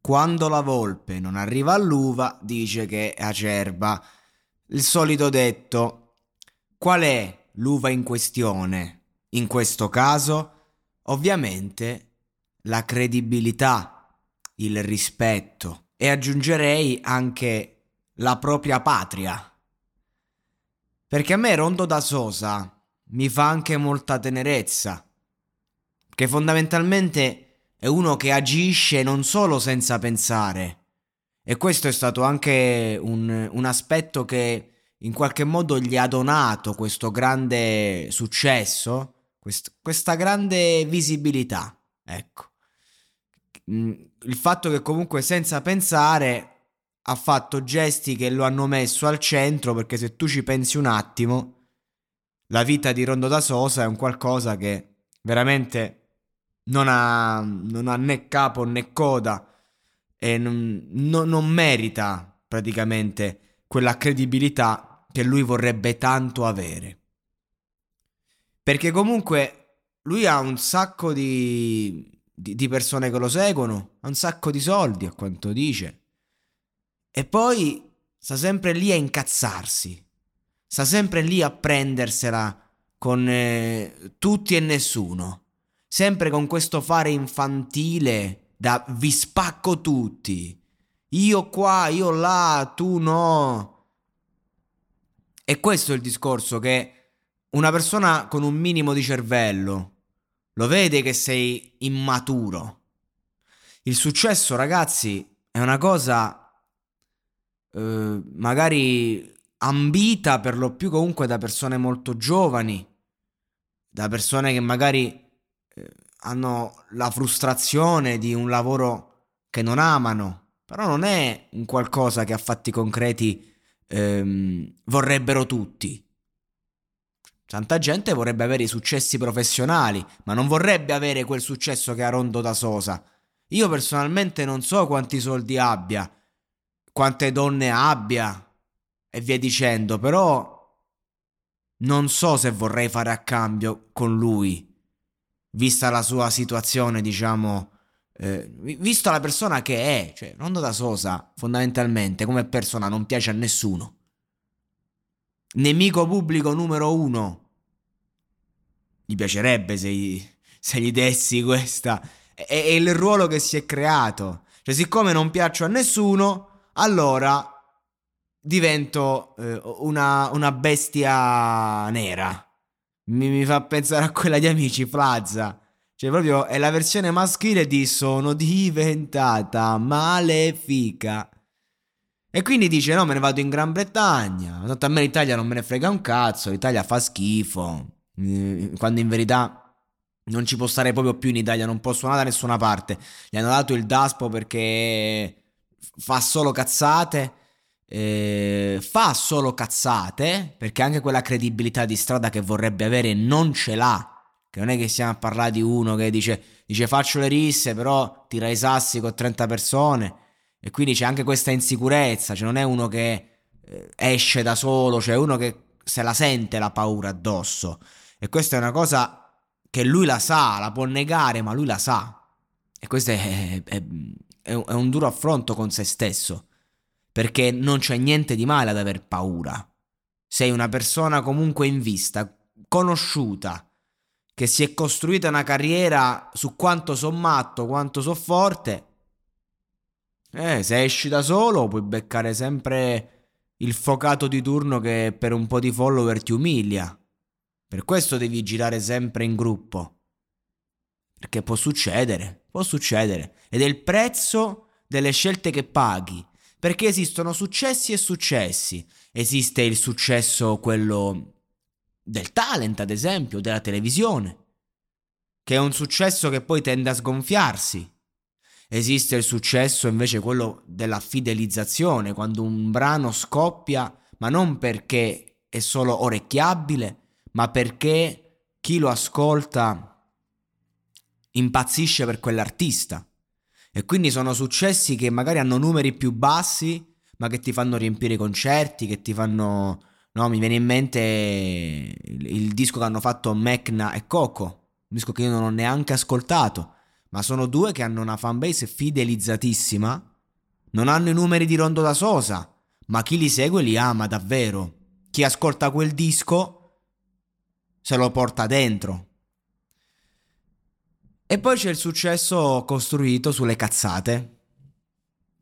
Quando la volpe non arriva all'uva, dice che è acerba. Il solito detto. Qual è l'uva in questione? In questo caso, ovviamente, la credibilità, il rispetto e aggiungerei anche la propria patria. Perché a me Rondo da Sosa mi fa anche molta tenerezza. Che fondamentalmente è uno che agisce non solo senza pensare. E questo è stato anche un, un aspetto che in qualche modo gli ha donato questo grande successo, quest, questa grande visibilità. Ecco. Mm, il fatto che comunque senza pensare ha fatto gesti che lo hanno messo al centro perché se tu ci pensi un attimo, la vita di Rondo da Sosa è un qualcosa che veramente non ha, non ha né capo né coda e non, non, non merita praticamente quella credibilità che lui vorrebbe tanto avere. Perché comunque lui ha un sacco di, di, di, persone che lo seguono, ha un sacco di soldi a quanto dice. E poi sta sempre lì a incazzarsi, sta sempre lì a prendersela con eh, tutti e nessuno sempre con questo fare infantile da vi spacco tutti. Io qua, io là, tu no. E questo è il discorso che una persona con un minimo di cervello lo vede che sei immaturo. Il successo, ragazzi, è una cosa eh, magari ambita per lo più comunque da persone molto giovani, da persone che magari hanno la frustrazione di un lavoro che non amano, però non è un qualcosa che a fatti concreti ehm, vorrebbero tutti. Tanta gente vorrebbe avere i successi professionali, ma non vorrebbe avere quel successo che ha Rondo da Sosa. Io personalmente non so quanti soldi abbia, quante donne abbia e via dicendo, però non so se vorrei fare a cambio con lui vista la sua situazione, diciamo, eh, vista la persona che è, cioè Rondo da Sosa, fondamentalmente, come persona non piace a nessuno. Nemico pubblico numero uno. Gli piacerebbe se gli, se gli dessi questa. È, è il ruolo che si è creato. Cioè, siccome non piaccio a nessuno, allora divento eh, una, una bestia nera mi, mi fa pensare a quella di Amici Plaza. Cioè, proprio è la versione maschile di sono diventata malefica. E quindi dice: No, me ne vado in Gran Bretagna. Tanto a me l'Italia non me ne frega un cazzo. L'Italia fa schifo. Mm, quando in verità non ci può stare proprio più in Italia. Non può suonare da nessuna parte. Gli hanno dato il Daspo perché fa solo cazzate eh, fa solo cazzate, perché anche quella credibilità di strada che vorrebbe avere non ce l'ha. Che non è che stiamo a parlare di uno che dice, dice faccio le risse, però tira i sassi con 30 persone E quindi c'è anche questa insicurezza, cioè non è uno che eh, esce da solo, cioè uno che se la sente la paura addosso. E questa è una cosa che lui la sa, la può negare, ma lui la sa. E questo è, è, è, è un duro affronto con se stesso. Perché non c'è niente di male ad aver paura. Sei una persona comunque in vista, conosciuta, che si è costruita una carriera su quanto so matto, quanto so forte. Eh, se esci da solo puoi beccare sempre il focato di turno che per un po' di follower ti umilia. Per questo devi girare sempre in gruppo. Perché può succedere, può succedere. Ed è il prezzo delle scelte che paghi. Perché esistono successi e successi. Esiste il successo, quello del talent, ad esempio, della televisione, che è un successo che poi tende a sgonfiarsi. Esiste il successo invece quello della fidelizzazione, quando un brano scoppia, ma non perché è solo orecchiabile, ma perché chi lo ascolta impazzisce per quell'artista. E quindi sono successi che magari hanno numeri più bassi, ma che ti fanno riempire i concerti, che ti fanno... No, mi viene in mente il, il disco che hanno fatto Mecna e Coco, un disco che io non ho neanche ascoltato, ma sono due che hanno una fanbase fidelizzatissima, non hanno i numeri di Rondo da Sosa, ma chi li segue li ama davvero. Chi ascolta quel disco se lo porta dentro. E poi c'è il successo costruito sulle cazzate.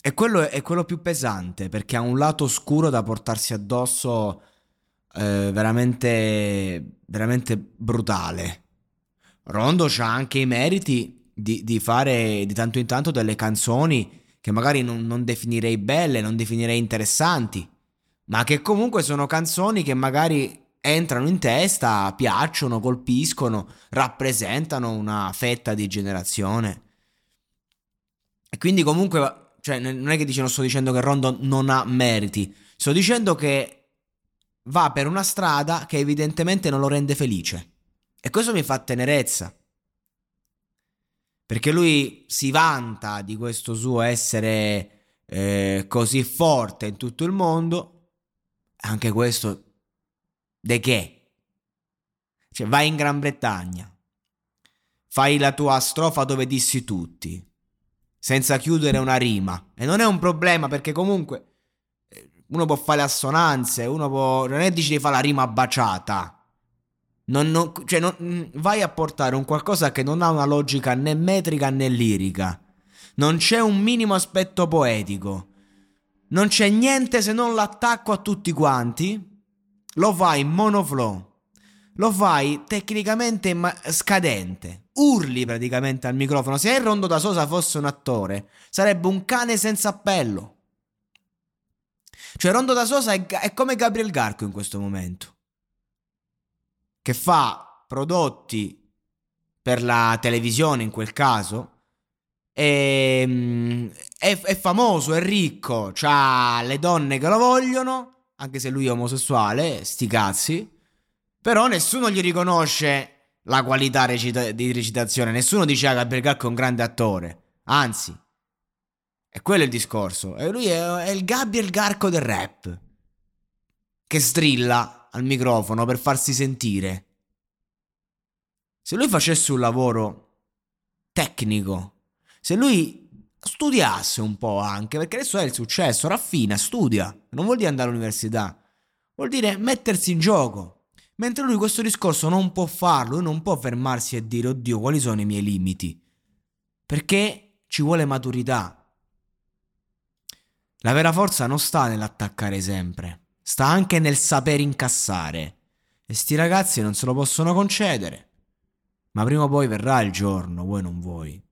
E quello è quello più pesante perché ha un lato oscuro da portarsi addosso eh, veramente, veramente brutale. Rondo ha anche i meriti di, di, fare di tanto in tanto delle canzoni che magari non, non definirei belle, non definirei interessanti, ma che comunque sono canzoni che magari entrano in testa, piacciono, colpiscono, rappresentano una fetta di generazione. E quindi comunque, cioè, non è che dice, non sto dicendo che Rondo non ha meriti, sto dicendo che va per una strada che evidentemente non lo rende felice. E questo mi fa tenerezza. Perché lui si vanta di questo suo essere eh, così forte in tutto il mondo. Anche questo De che? Cioè, vai in Gran Bretagna, fai la tua strofa dove dissi tutti, senza chiudere una rima. E non è un problema perché comunque eh, uno può fare assonanze, uno può... Non è dici di fare la rima baciata. Non, non, cioè non, mm, vai a portare un qualcosa che non ha una logica né metrica né lirica. Non c'è un minimo aspetto poetico. Non c'è niente se non l'attacco a tutti quanti lo fai monoflow, lo fai tecnicamente scadente, urli praticamente al microfono. Se Rondo da Sosa fosse un attore, sarebbe un cane senza appello. Cioè Rondo da Sosa è, è come Gabriel Garco in questo momento, che fa prodotti per la televisione in quel caso, ehm, è, è, famoso, è ricco, ha le donne che lo vogliono anche se lui è omosessuale, sti cazzi. Però nessuno gli riconosce la qualità recita- di recitazione. Nessuno dice che Gabriel Garco è un grande attore. Anzi, è quello il discorso. E lui è, è il Gabriel Garco del rap. Che strilla al microfono per farsi sentire. Se lui facesse un lavoro tecnico, se lui studiasse un po' anche, perché adesso è il successo, raffina, studia, non vuol dire andare all'università, vuol dire mettersi in gioco. Mentre lui questo discorso non può farlo, lui non può fermarsi e dire oddio quali sono i miei limiti, perché ci vuole maturità. La vera forza non sta nell'attaccare sempre, sta anche nel saper incassare. E sti ragazzi non se lo possono concedere. Ma prima o poi verrà il giorno, voi non vuoi.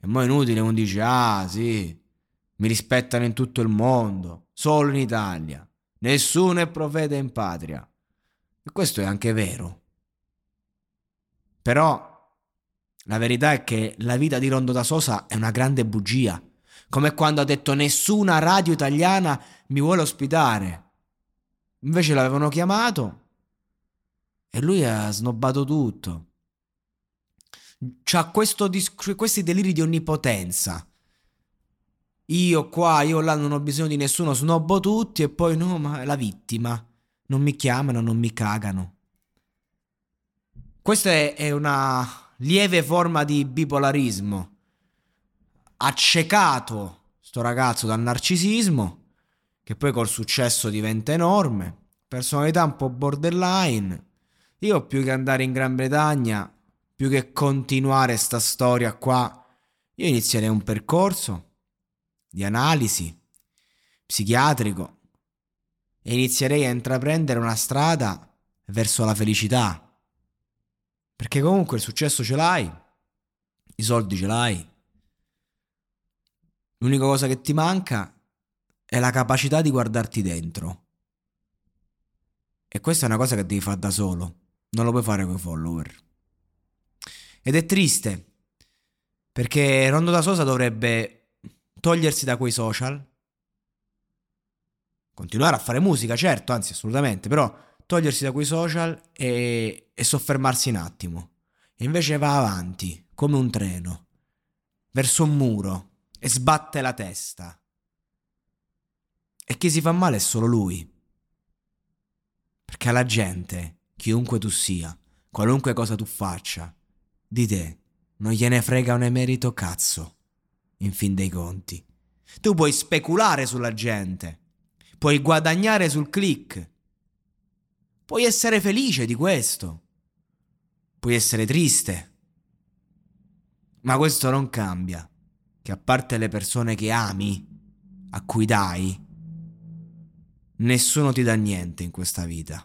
E mo' è inutile uno dice, ah sì, mi rispettano in tutto il mondo, solo in Italia. Nessuno è profeta in patria. E questo è anche vero. Però la verità è che la vita di Rondo da Sosa è una grande bugia. Come quando ha detto nessuna radio italiana mi vuole ospitare. Invece l'avevano chiamato e lui ha snobbato tutto. C'ha dis- questi deliri di onnipotenza. io qua, io là non ho bisogno di nessuno, snobbo tutti e poi no, ma è la vittima. Non mi chiamano, non mi cagano. Questa è una lieve forma di bipolarismo. Accecato sto ragazzo dal narcisismo, che poi col successo diventa enorme. Personalità un po' borderline. Io più che andare in Gran Bretagna, più che continuare sta storia qua, io inizierei un percorso di analisi psichiatrico e inizierei a intraprendere una strada verso la felicità. Perché comunque il successo ce l'hai, i soldi ce l'hai. L'unica cosa che ti manca è la capacità di guardarti dentro. E questa è una cosa che devi fare da solo, non lo puoi fare con i follower. Ed è triste, perché Rondo da Sosa dovrebbe togliersi da quei social, continuare a fare musica, certo, anzi assolutamente, però togliersi da quei social e, e soffermarsi un attimo. E invece va avanti, come un treno, verso un muro e sbatte la testa. E chi si fa male è solo lui. Perché alla gente, chiunque tu sia, qualunque cosa tu faccia, di te non gliene frega un emerito cazzo in fin dei conti. Tu puoi speculare sulla gente, puoi guadagnare sul click, puoi essere felice di questo, puoi essere triste, ma questo non cambia che a parte le persone che ami, a cui dai, nessuno ti dà niente in questa vita.